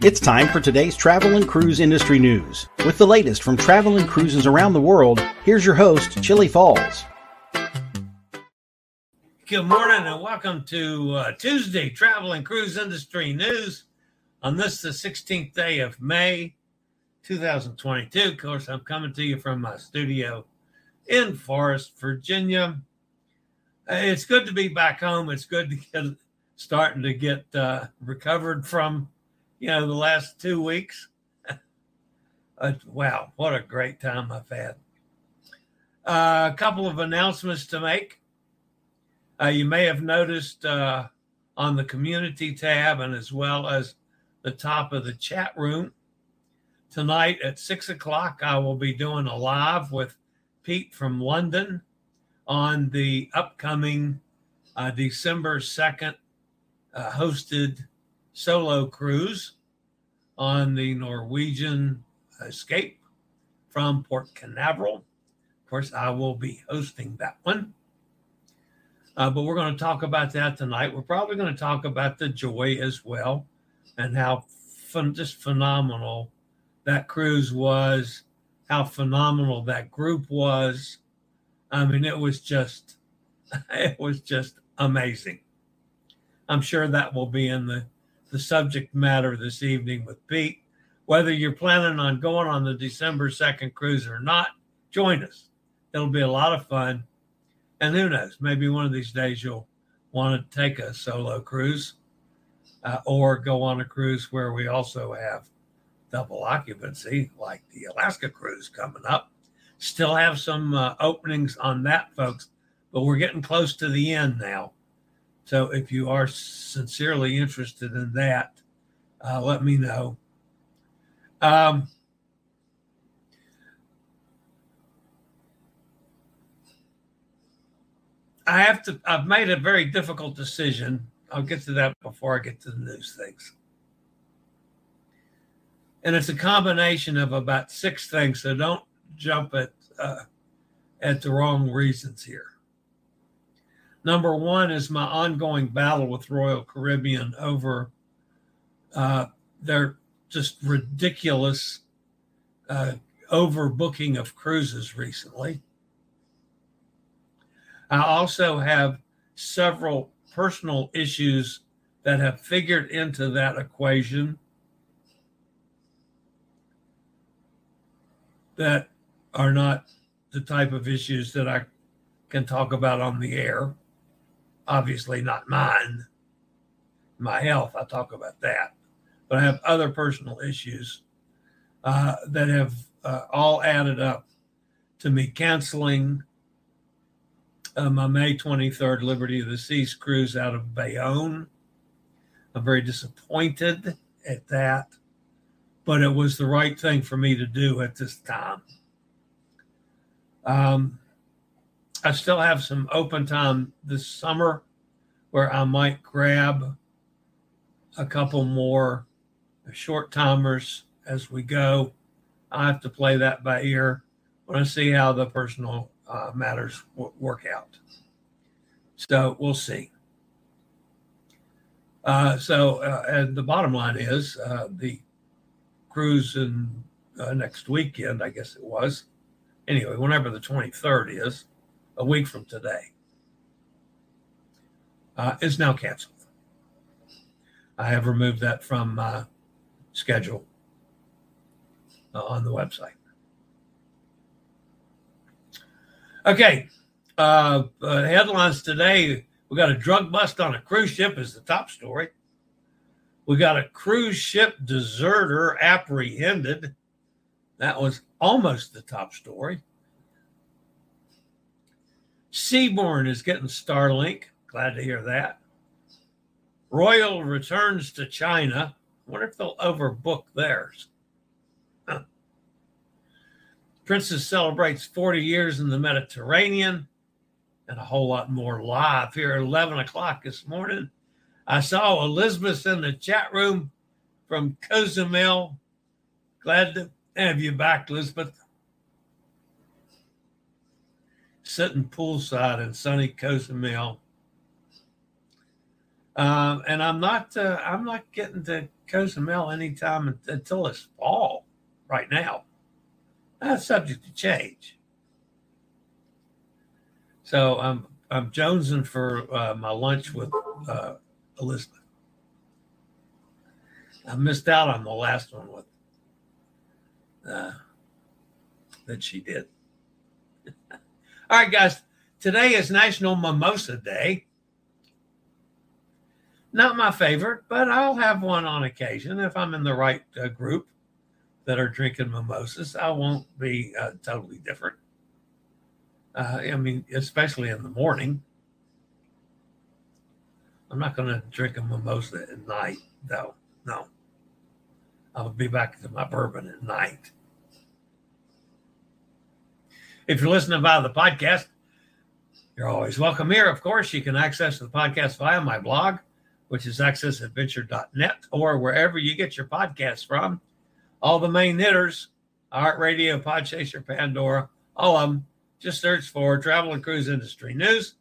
It's time for today's travel and cruise industry news. With the latest from travel and cruises around the world, here's your host, Chillie Falls. Good morning and welcome to uh, Tuesday Travel and Cruise Industry News on this, the 16th day of May 2022. Of course, I'm coming to you from my studio in Forest, Virginia. Uh, it's good to be back home. It's good to get starting to get uh, recovered from, you know, the last two weeks. uh, wow, what a great time I've had. Uh, a couple of announcements to make. Uh, you may have noticed uh, on the community tab and as well as the top of the chat room tonight at six o'clock. I will be doing a live with Pete from London on the upcoming uh, December 2nd uh, hosted solo cruise on the Norwegian Escape from Port Canaveral. Of course, I will be hosting that one. Uh, but we're going to talk about that tonight. We're probably going to talk about the joy as well and how fun, just phenomenal that cruise was, how phenomenal that group was. I mean, it was just, it was just amazing. I'm sure that will be in the, the subject matter this evening with Pete. Whether you're planning on going on the December 2nd cruise or not, join us. It'll be a lot of fun. And who knows, maybe one of these days you'll want to take a solo cruise uh, or go on a cruise where we also have double occupancy, like the Alaska cruise coming up. Still have some uh, openings on that, folks, but we're getting close to the end now. So if you are sincerely interested in that, uh, let me know. Um, I have to, I've made a very difficult decision. I'll get to that before I get to the news things. And it's a combination of about six things. So don't jump at, uh, at the wrong reasons here. Number one is my ongoing battle with Royal Caribbean over uh, their just ridiculous uh, overbooking of cruises recently. I also have several personal issues that have figured into that equation that are not the type of issues that I can talk about on the air. Obviously, not mine. My health, I talk about that. But I have other personal issues uh, that have uh, all added up to me canceling uh, my May 23rd Liberty of the Seas cruise out of Bayonne. I'm very disappointed at that, but it was the right thing for me to do at this time. Um, I still have some open time this summer where I might grab a couple more short timers as we go. I have to play that by ear when I see how the personal uh, matters w- work out. So we'll see. Uh, so, uh, and the bottom line is uh, the cruise in uh, next weekend, I guess it was. Anyway, whenever the 23rd is, a week from today, uh, is now canceled. I have removed that from my schedule uh, on the website. Okay, uh, uh, headlines today. We got a drug bust on a cruise ship is the top story. We got a cruise ship deserter apprehended. That was almost the top story. Seabourn is getting Starlink. Glad to hear that. Royal returns to China. Wonder if they'll overbook theirs. Princess celebrates 40 years in the Mediterranean and a whole lot more live here at 11 o'clock this morning. I saw Elizabeth in the chat room from Cozumel. Glad to have you back, Elizabeth. Sitting poolside in sunny Cozumel. Um, and I'm not uh, I'm not getting to Cozumel anytime until it's fall right now. That's subject to change. So I'm I'm jonesing for uh, my lunch with uh, Elizabeth. I missed out on the last one with uh, that she did. All right, guys. Today is National Mimosa Day. Not my favorite, but I'll have one on occasion if I'm in the right uh, group that are drinking mimosas. I won't be uh, totally different. Uh, I mean, especially in the morning. I'm not going to drink a mimosa at night, though. No. I'll be back to my bourbon at night. If you're listening via the podcast, you're always welcome here. Of course, you can access the podcast via my blog, which is accessadventure.net, or wherever you get your podcasts from. All the main hitters, Art Radio, Podchaser, Pandora, all of them. Just search for travel and cruise industry news.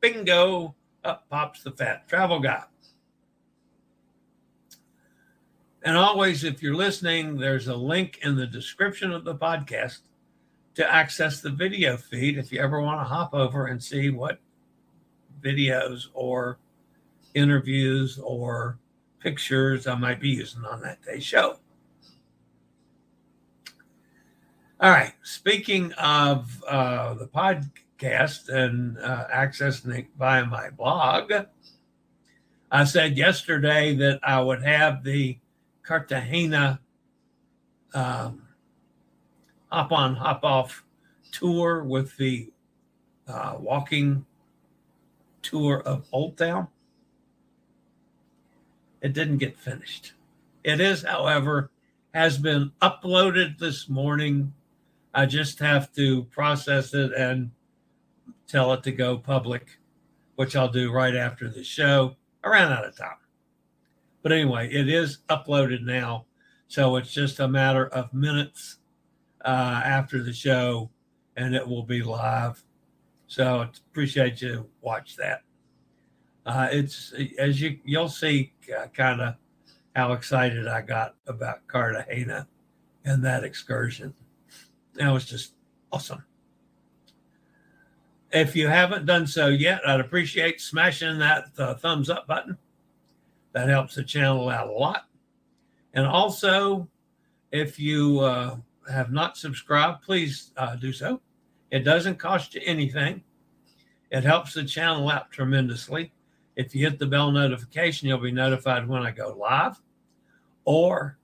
Bingo, up pops the fat travel guy. And always, if you're listening, there's a link in the description of the podcast to access the video feed if you ever want to hop over and see what videos or interviews or pictures I might be using on that day's show. All right. Speaking of uh, the podcast and uh, accessing it via my blog, I said yesterday that I would have the Cartagena um, hop on, hop off tour with the uh, walking tour of Old Town. It didn't get finished. It is, however, has been uploaded this morning I just have to process it and tell it to go public, which I'll do right after the show. I ran out of time. But anyway, it is uploaded now. So it's just a matter of minutes uh, after the show and it will be live. So appreciate you watch that. Uh, it's as you you'll see uh, kind of how excited I got about Cartagena and that excursion. That was just awesome. If you haven't done so yet, I'd appreciate smashing that uh, thumbs up button. That helps the channel out a lot. And also, if you uh, have not subscribed, please uh, do so. It doesn't cost you anything. It helps the channel out tremendously. If you hit the bell notification, you'll be notified when I go live or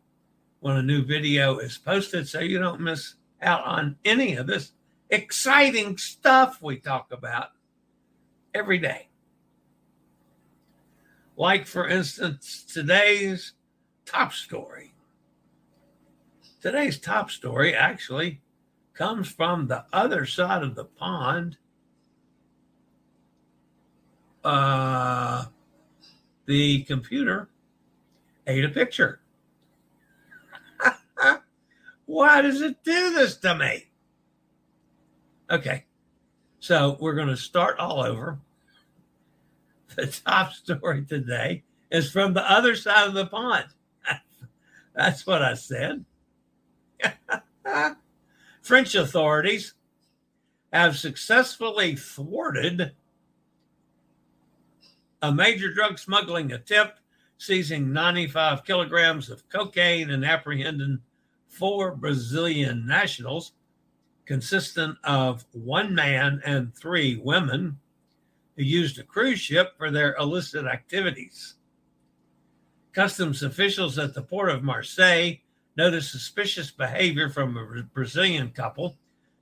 when a new video is posted so you don't miss out on any of this exciting stuff we talk about every day. Like, for instance, today's top story. Today's top story actually comes from the other side of the pond. Uh, the computer ate a picture. Why does it do this to me? Okay, so we're going to start all over. The top story today is from the other side of the pond. That's what I said. French authorities have successfully thwarted a major drug smuggling attempt, seizing 95 kilograms of cocaine and apprehending four Brazilian nationals, consisting of one man and three women, who used a cruise ship for their illicit activities. Customs officials at the port of Marseille noticed suspicious behavior from a Brazilian couple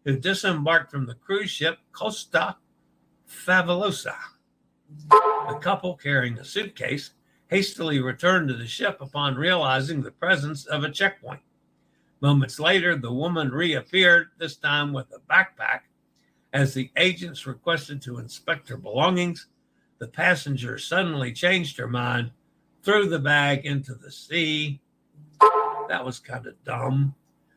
who disembarked from the cruise ship Costa Favolosa. The couple, carrying a suitcase, hastily returned to the ship upon realizing the presence of a checkpoint. Moments later, the woman reappeared, this time with a backpack. As the agents requested to inspect her belongings, the passenger suddenly changed her mind, threw the bag into the sea. That was kind of dumb.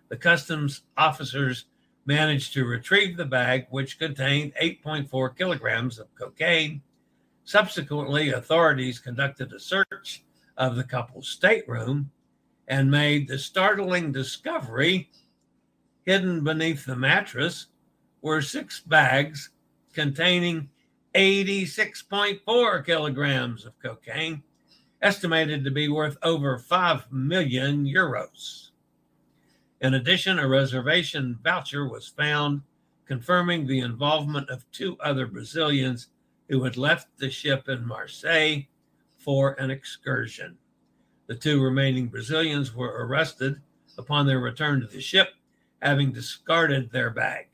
The customs officers managed to retrieve the bag, which contained 8.4 kilograms of cocaine. Subsequently, authorities conducted a search of the couple's stateroom and made the startling discovery hidden beneath the mattress were six bags containing 86.4 kilograms of cocaine, estimated to be worth over 5 million euros. In addition, a reservation voucher was found confirming the involvement of two other Brazilians who had left the ship in Marseille for an excursion. The two remaining Brazilians were arrested upon their return to the ship, having discarded their bag.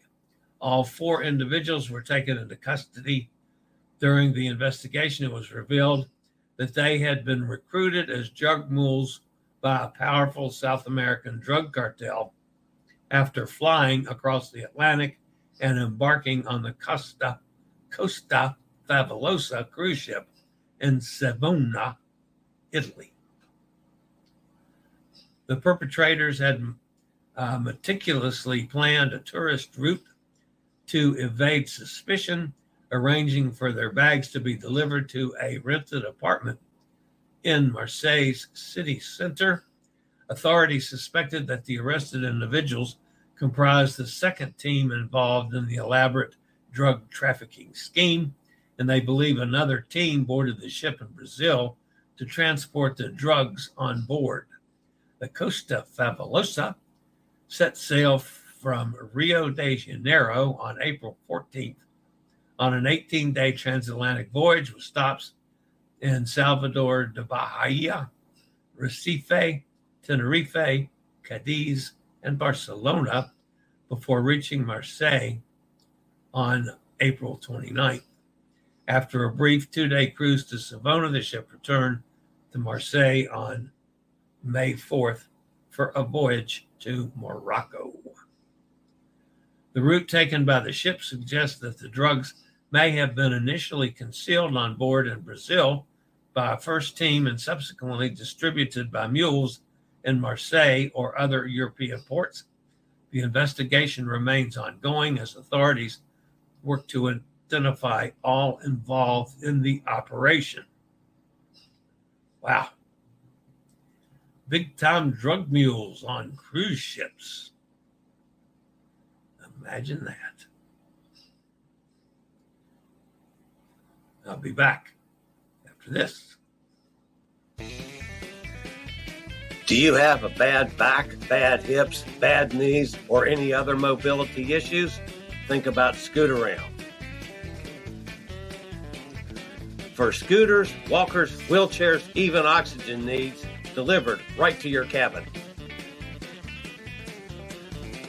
All four individuals were taken into custody. During the investigation, it was revealed that they had been recruited as drug mules by a powerful South American drug cartel after flying across the Atlantic and embarking on the Costa, Costa Favolosa cruise ship in Savona, Italy. The perpetrators had uh, meticulously planned a tourist route to evade suspicion, arranging for their bags to be delivered to a rented apartment in Marseille's city center. Authorities suspected that the arrested individuals comprised the second team involved in the elaborate drug trafficking scheme, and they believe another team boarded the ship in Brazil to transport the drugs on board. The Costa Favolosa set sail from Rio de Janeiro on April 14th on an 18 day transatlantic voyage with stops in Salvador de Bahia, Recife, Tenerife, Cadiz, and Barcelona before reaching Marseille on April 29th. After a brief two day cruise to Savona, the ship returned to Marseille on May 4th for a voyage to Morocco. The route taken by the ship suggests that the drugs may have been initially concealed on board in Brazil by a first team and subsequently distributed by mules in Marseille or other European ports. The investigation remains ongoing as authorities work to identify all involved in the operation. Wow. Big time drug mules on cruise ships. Imagine that. I'll be back after this. Do you have a bad back, bad hips, bad knees, or any other mobility issues? Think about Scootaround. For scooters, walkers, wheelchairs, even oxygen needs, delivered right to your cabin.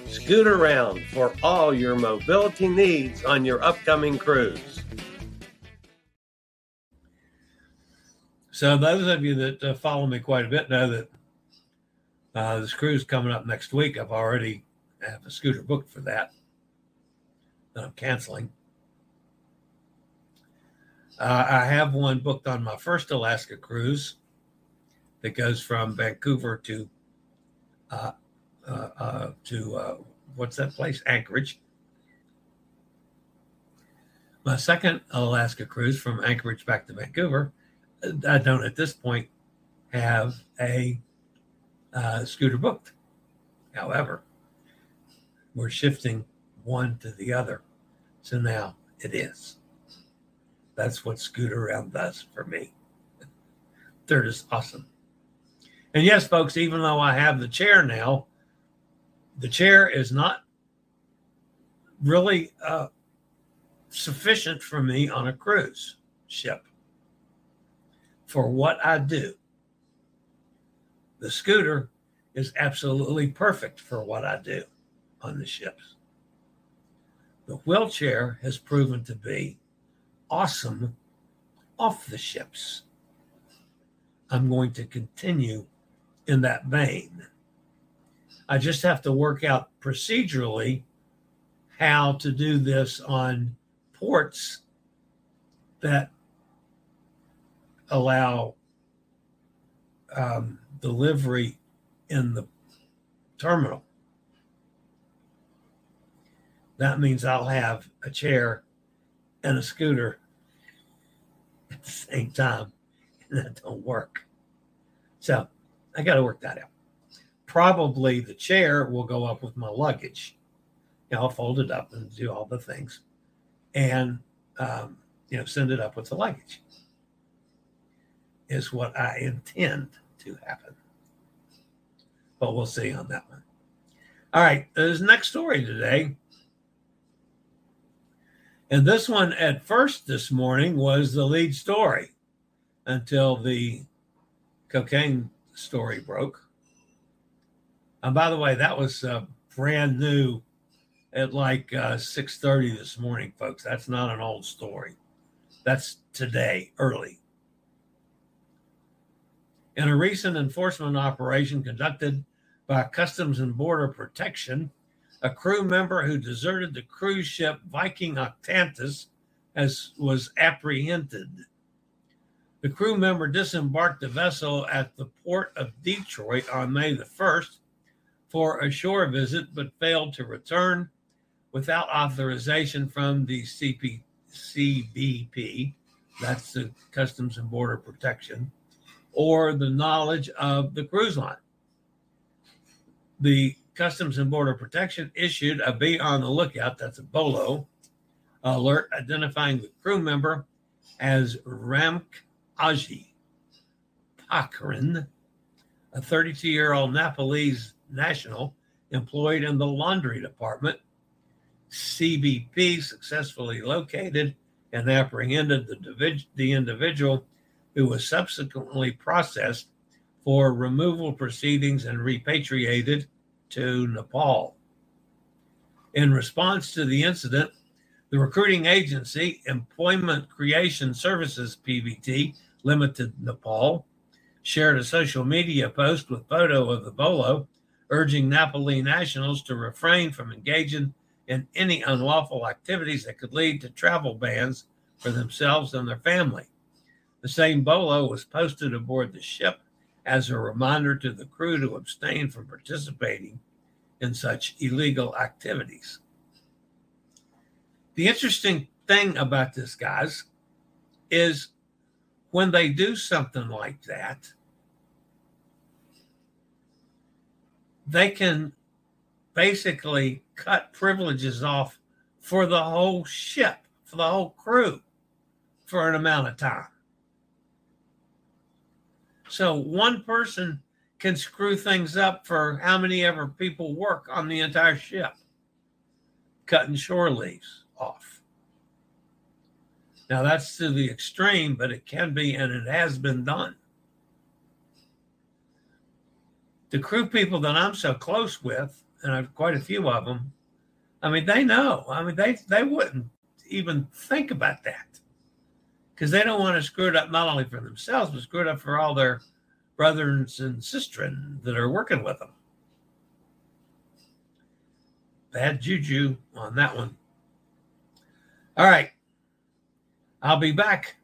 Scootaround for all your mobility needs on your upcoming cruise. So, those of you that uh, follow me quite a bit know that uh, this cruise coming up next week. I've already have a scooter booked for that that I'm canceling. Uh, I have one booked on my first Alaska cruise that goes from Vancouver to uh, uh, uh to uh, what's that place? Anchorage. My second Alaska cruise from Anchorage back to Vancouver, I don't at this point have a uh, scooter booked. However, we're shifting one to the other. So now it is. That's what Scootaround does for me. They're just awesome. And yes, folks, even though I have the chair now, the chair is not really uh, sufficient for me on a cruise ship for what I do. The scooter is absolutely perfect for what I do on the ships. The wheelchair has proven to be awesome off the ships. I'm going to continue in that vein. I just have to work out procedurally how to do this on ports that allow um, delivery in the terminal. That means I'll have a chair and a scooter at the same time, and that don't work. So I got to work that out. Probably the chair will go up with my luggage. You know, I'll fold it up and do all the things, and um, you know, send it up with the luggage. Is what I intend to happen. But we'll see on that one. All right, this next story today. And this one at first this morning was the lead story until the cocaine story broke. And by the way, that was uh, brand new at like uh, 6.30 this morning, folks. That's not an old story. That's today, early. In a recent enforcement operation conducted by Customs and Border Protection, a crew member who deserted the cruise ship Viking Octantis as was apprehended. The crew member disembarked the vessel at the port of Detroit on May the 1st for a shore visit, but failed to return without authorization from the CP, CBP, that's the Customs and Border Protection, or the knowledge of the cruise line. The Customs and Border Protection issued a be on the lookout, that's a BOLO, alert identifying the crew member as Ramk Aji Pakrin, a 32 year old Nepalese national employed in the laundry department. CBP successfully located and apprehended the individual who was subsequently processed for removal proceedings and repatriated to Nepal. In response to the incident, the recruiting agency, Employment Creation Services PVT Limited Nepal, shared a social media post with photo of the bolo, urging Nepali nationals to refrain from engaging in any unlawful activities that could lead to travel bans for themselves and their family. The same bolo was posted aboard the ship as a reminder to the crew to abstain from participating in such illegal activities. The interesting thing about this, guys, is when they do something like that, they can basically cut privileges off for the whole ship, for the whole crew, for an amount of time. So one person can screw things up for how many ever people work on the entire ship, cutting shore leaves off. Now that's to the extreme, but it can be, and it has been done. The crew people that I'm so close with, and I've quite a few of them, I mean, they know. I mean, they they wouldn't even think about that because they don't want to screw it up not only for themselves, but screw it up for all their brothers and sisters that are working with them. Bad juju on that one. All right. I'll be back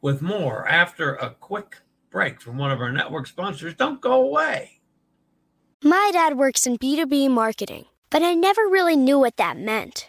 with more after a quick break from one of our network sponsors. Don't go away. My dad works in B2B marketing, but I never really knew what that meant.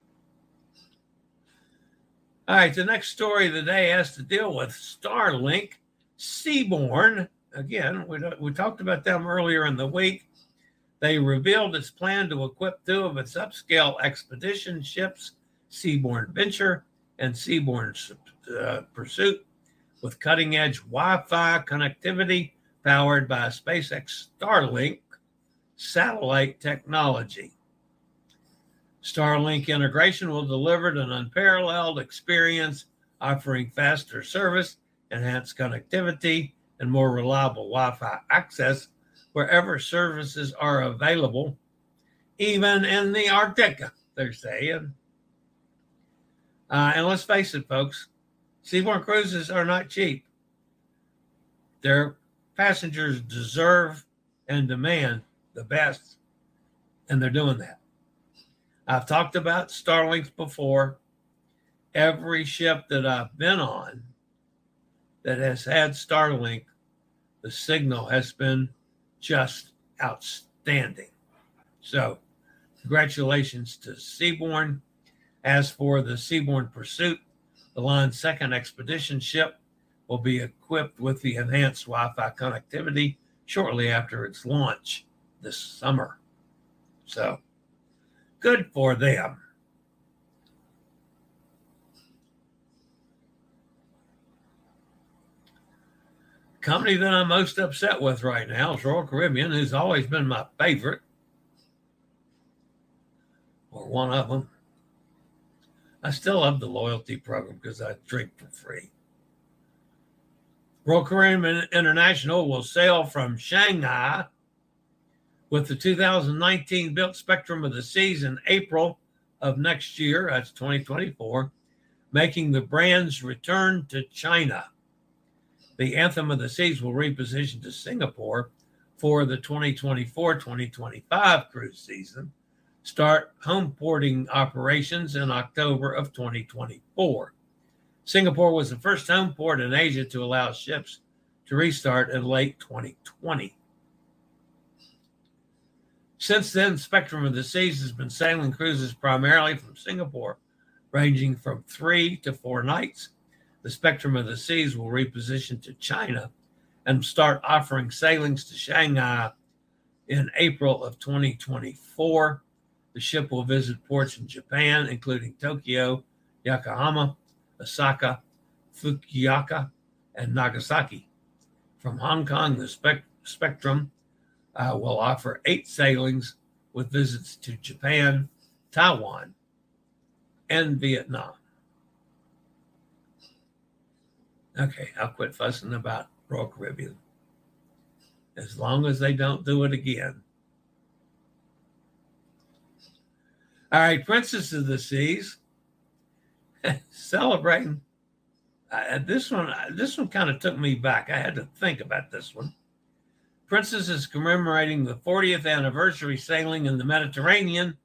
All right, the next story of the day has to deal with Starlink, Seabourn. Again, we, we talked about them earlier in the week. They revealed its plan to equip two of its upscale expedition ships, Seabourn Venture and Seabourn uh, Pursuit, with cutting edge Wi Fi connectivity powered by SpaceX Starlink satellite technology. Starlink integration will deliver an unparalleled experience, offering faster service, enhanced connectivity, and more reliable Wi Fi access wherever services are available, even in the Arctic, they're saying. Uh, and let's face it, folks, Seabourn cruises are not cheap. Their passengers deserve and demand the best, and they're doing that. I've talked about Starlinks before. Every ship that I've been on that has had Starlink, the signal has been just outstanding. So, congratulations to Seabourn. As for the Seabourn Pursuit, the line's second expedition ship will be equipped with the enhanced Wi Fi connectivity shortly after its launch this summer. So, good for them. Company that I'm most upset with right now is Royal Caribbean, who's always been my favorite, or one of them. I still love the loyalty program because I drink for free. Royal Caribbean International will sail from Shanghai with the 2019 built Spectrum of the Seas in April of next year, that's 2024, making the brand's return to China. The Anthem of the Seas will reposition to Singapore for the 2024 2025 cruise season, start home porting operations in October of 2024. Singapore was the first home port in Asia to allow ships to restart in late 2020. Since then, Spectrum of the Seas has been sailing cruises primarily from Singapore, ranging from three to four nights. The Spectrum of the Seas will reposition to China and start offering sailings to Shanghai in April of 2024. The ship will visit ports in Japan, including Tokyo, Yokohama, Osaka, Fukuoka, and Nagasaki. From Hong Kong, the spec- Spectrum uh, will offer eight sailings with visits to Japan, Taiwan, and Vietnam. Okay, I'll quit fussing about Royal Caribbean. As long as they don't do it again. All right, Princess of the Seas celebrating. Uh, this one, this one kind of took me back. I had to think about this one. Princess is commemorating the 40th anniversary sailing in the Mediterranean.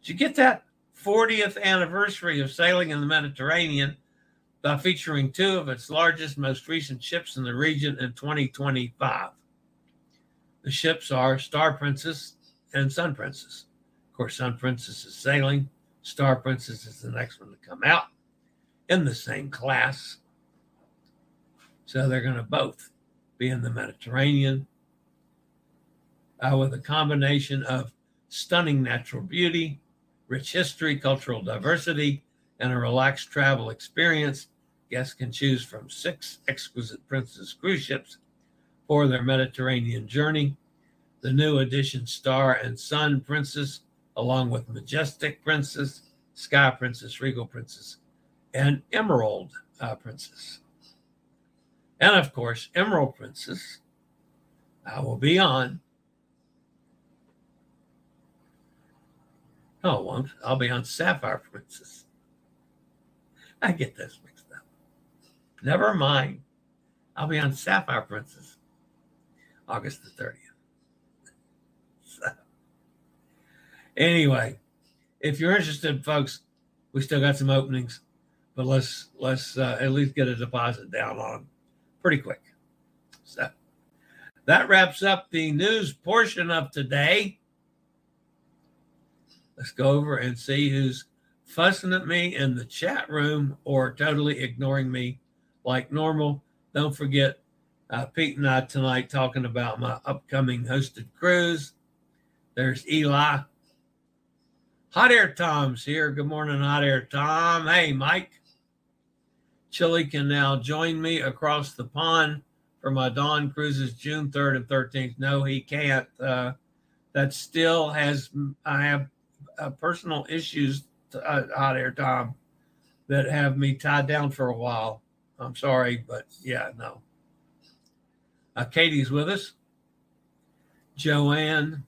Did you get that? 40th anniversary of sailing in the Mediterranean by featuring two of its largest, most recent ships in the region in 2025. The ships are Star Princess and Sun Princess. Of course, Sun Princess is sailing, Star Princess is the next one to come out in the same class. So they're going to both be in the Mediterranean uh, with a combination of stunning natural beauty, rich history, cultural diversity, and a relaxed travel experience. Guests can choose from six exquisite Princess cruise ships for their Mediterranean journey. The new edition Star and Sun Princess, along with Majestic Princess, Sky Princess, Regal Princess, and Emerald uh, Princess. And of course, Emerald Princess I will be on. No. I'll be on Sapphire Princess. I get this mixed up. Never mind. I'll be on Sapphire Princess August the 30th. So, anyway, if you're interested, folks, we still got some openings, but let's let's uh, at least get a deposit down on pretty quick. So that wraps up the news portion of today. Let's go over and see who's fussing at me in the chat room or totally ignoring me like normal. Don't forget, uh, Pete and I tonight talking about my upcoming hosted cruise. There's Eli. Hot Air Tom's here. Good morning, Hot Air Tom. Hey, Mike. Chillie can now join me across the pond for my Dawn cruises June 3rd and 13th. No, he can't. Uh, that still has, I have uh, personal issues, uh, hot air Tom, that have me tied down for a while. I'm sorry, but yeah, no. Uh, Katie's with us. Joanne,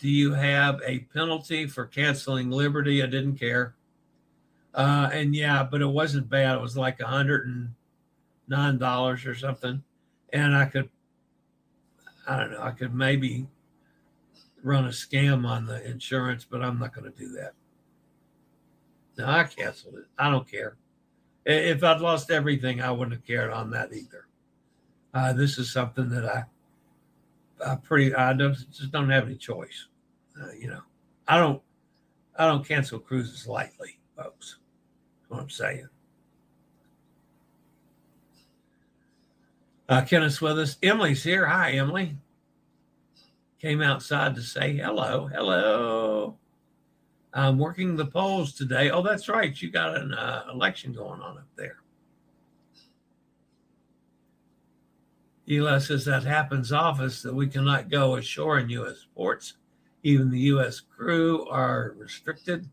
do you have a penalty for canceling Liberty? I didn't care. Uh, and yeah, but it wasn't bad. It was like a hundred and nine dollars or something, and I could, I don't know, I could maybe run a scam on the insurance, but I'm not going to do that. No, I canceled it. I don't care. If I'd lost everything, I wouldn't have cared on that either. Uh, this is something that I, I pretty, I don't, just don't have any choice. Uh, you know, I don't, I don't cancel cruises lightly, folks. What I'm saying. Uh, Kenneth's with us. Emily's here. Hi, Emily came outside to say hello. Hello. I'm working the polls today. Oh, that's right. You got an uh, election going on up there. Eli says that happens office that we cannot go ashore in U.S. ports. Even the U.S. crew are restricted.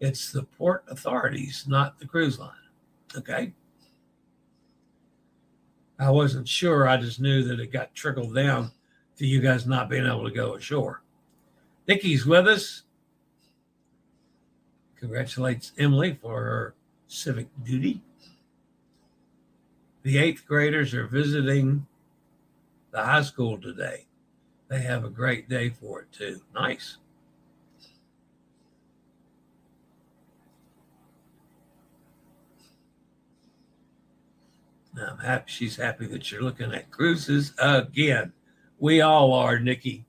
It's the port authorities, not the cruise line. Okay. I wasn't sure. I just knew that it got trickled down to you guys not being able to go ashore. Nikki's with us. Congratulates Emily for her civic duty. The eighth graders are visiting the high school today. They have a great day for it too. Nice. I'm happy she's happy that you're looking at cruises again. We all are, Nikki.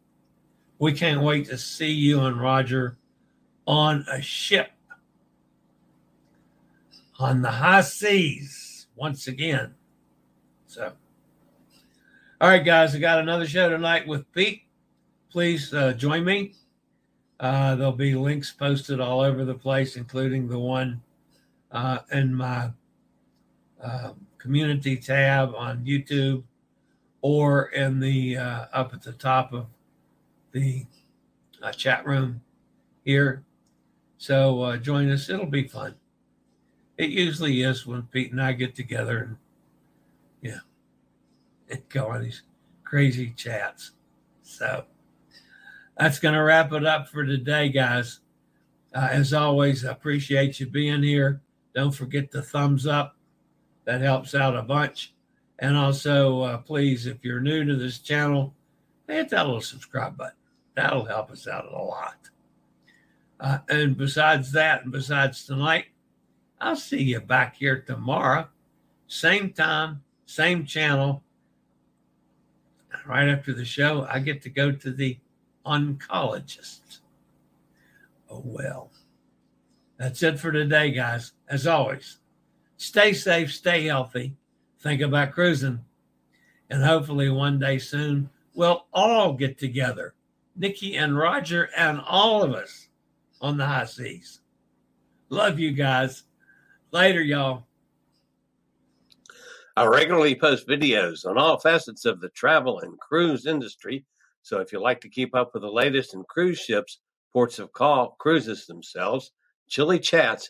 We can't wait to see you and Roger on a ship on the high seas once again. So, all right, guys, I got another show tonight with Pete. Please uh, join me. Uh, there'll be links posted all over the place, including the one uh, in my uh, community tab on YouTube or in the uh, up at the top of the uh, chat room here. So uh, join us. It'll be fun. It usually is when Pete and I get together and yeah, and go on these crazy chats. So that's going to wrap it up for today, guys. Uh, as always, I appreciate you being here. Don't forget the thumbs up. That helps out a bunch. And also, uh, please, if you're new to this channel, hit that little subscribe button. That'll help us out a lot. Uh, and besides that, and besides tonight, I'll see you back here tomorrow, same time, same channel. Right after the show, I get to go to the oncologist. Oh, well. That's it for today, guys. As always, stay safe, stay healthy think about cruising. And hopefully one day soon we'll all get together. Nikki and Roger and all of us on the high seas. Love you guys. Later, y'all. I regularly post videos on all facets of the travel and cruise industry. So if you like to keep up with the latest in cruise ships, ports of call, cruises themselves, Chillie chats,